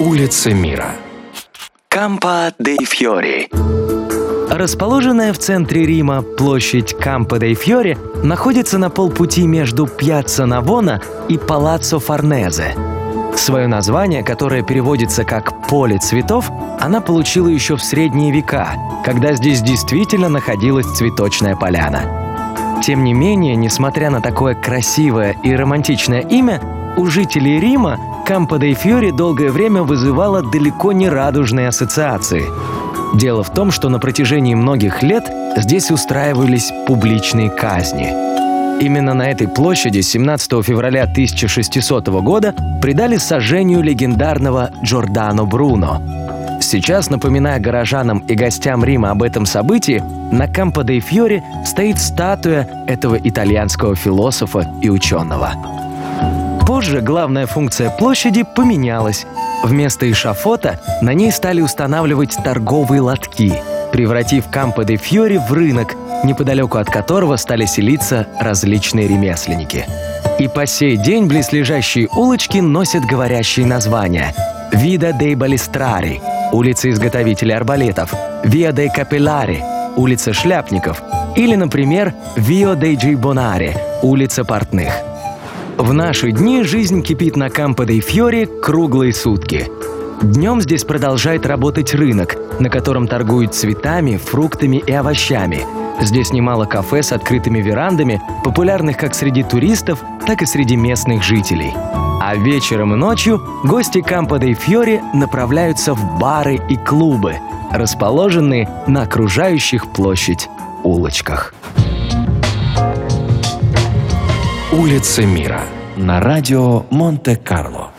Улицы мира. Кампа дей Фьори. Расположенная в центре Рима площадь Кампо дей Фьори находится на полпути между Пьяцца Навона и Палаццо Форнезе. Свое название, которое переводится как «поле цветов», она получила еще в средние века, когда здесь действительно находилась цветочная поляна. Тем не менее, несмотря на такое красивое и романтичное имя, у жителей Рима Кампо де Фьори долгое время вызывала далеко не радужные ассоциации. Дело в том, что на протяжении многих лет здесь устраивались публичные казни. Именно на этой площади 17 февраля 1600 года придали сожжению легендарного Джордано Бруно. Сейчас, напоминая горожанам и гостям Рима об этом событии, на Кампо де Фьори стоит статуя этого итальянского философа и ученого. Позже главная функция площади поменялась. Вместо эшафота на ней стали устанавливать торговые лотки, превратив Кампо де Фьори в рынок, неподалеку от которого стали селиться различные ремесленники. И по сей день близлежащие улочки носят говорящие названия «Вида дей Балистрари» – улица изготовителей арбалетов, «Виа дей Капеллари» – улица шляпников, или, например, «Вио дей Джейбонари» – улица портных – в наши дни жизнь кипит на Кампо де Фьори круглые сутки. Днем здесь продолжает работать рынок, на котором торгуют цветами, фруктами и овощами. Здесь немало кафе с открытыми верандами, популярных как среди туристов, так и среди местных жителей. А вечером и ночью гости Кампо Фьори направляются в бары и клубы, расположенные на окружающих площадь улочках. Улицы мира. На радио Монте-Карло.